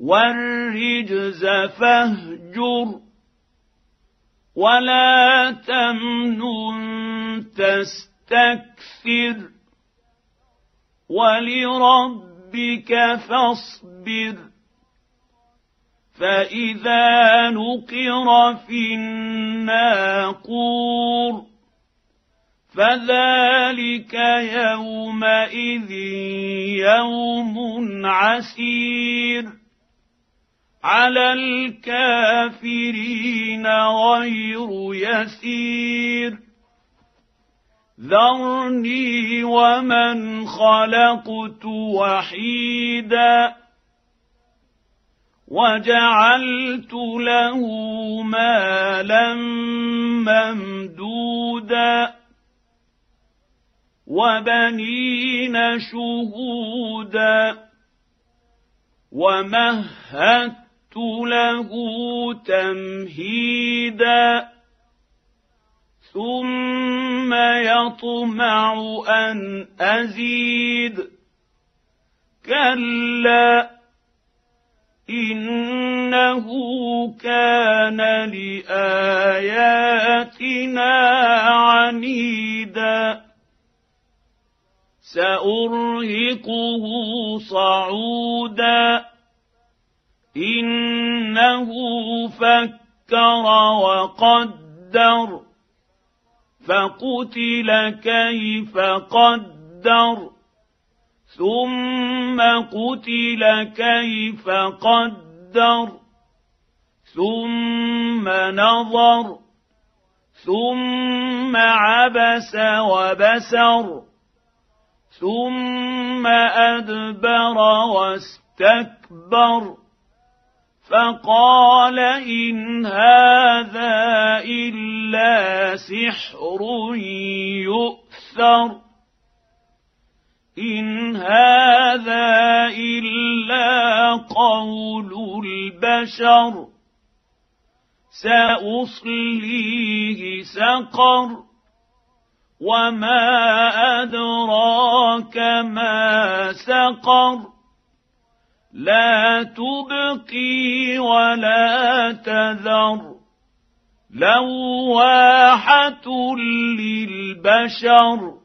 والرجز فاهجر ولا تمنن تستكثر ولربك فاصبر فإذا نقر في الناقور فذلك يومئذ يوم عسير على الكافرين غير يسير ذرني ومن خلقت وحيدا وجعلت له مالا ممدودا وبنين شهودا ومهدت له تمهيدا. ثم يطمع أن أزيد. كلا إنه كان لآياتنا عنيدا. سأرهقه صعودا. إنه فكر وقدر فقتل كيف قدر ثم قتل كيف قدر ثم نظر ثم عبس وبسر ثم أدبر واستكبر. فقال إن هذا إلا سحر يؤثر إن هذا إلا قول البشر سأصليه سقر وما أدراك ما سقر لا تبقي ولا تذر لواحة للبشر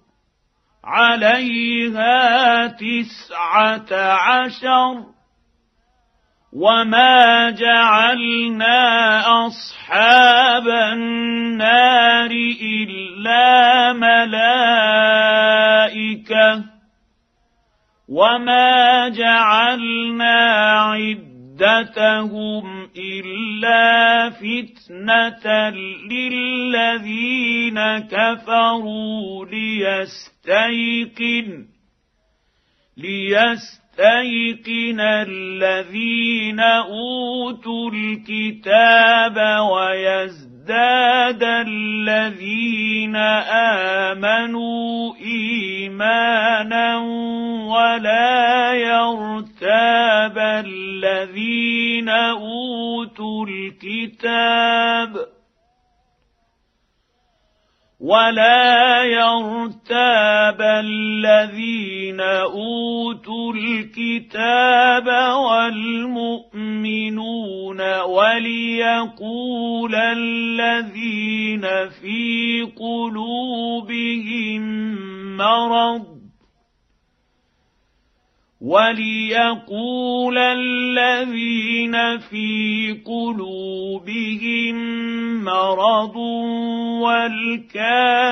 عليها تسعة عشر وما جعلنا أصحاب النار إلا ملائكة وما جعلنا عدتهم إلا فتنة للذين كفروا ليستيقن ليستيقن يستيقن الذين أوتوا الكتاب ويزداد الذين آمنوا إيمانا ولا يرتاب الذين أوتوا الكتاب ولا يرتاب الذين أوتوا الكتاب والمؤمنون وليقول الذين في قلوبهم مرض وليقول الذين في قلوبهم مرض والكافرون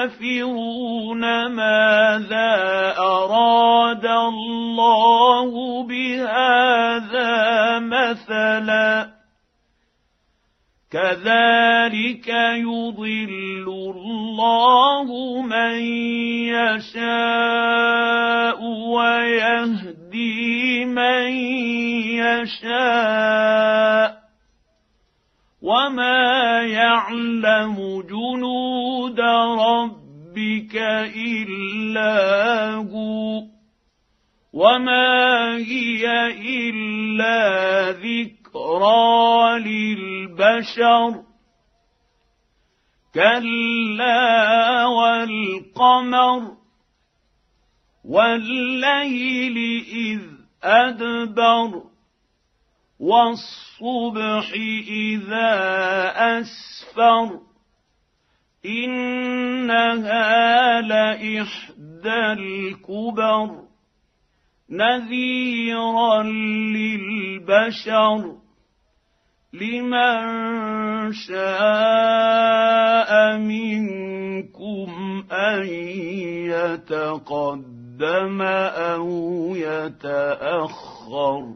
ماذا اراد الله بهذا مثلا كذلك يضل الله من ربك إلا هو وما هي إلا ذكرى للبشر. كلا والقمر والليل إذ أدبر والصبح إذا أسفر. إنها لإحدى الكبر نذيرا للبشر لمن شاء منكم أن يتقدم أو يتأخر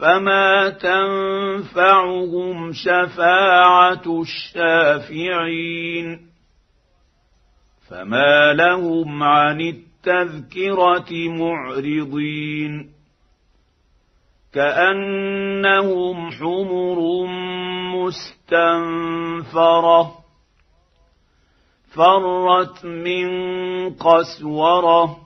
فما تنفعهم شفاعه الشافعين فما لهم عن التذكره معرضين كانهم حمر مستنفره فرت من قسوره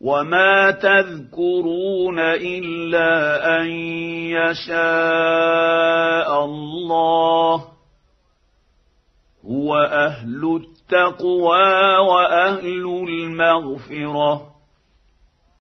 وما تذكرون الا ان يشاء الله هو أهل التقوى واهل المغفره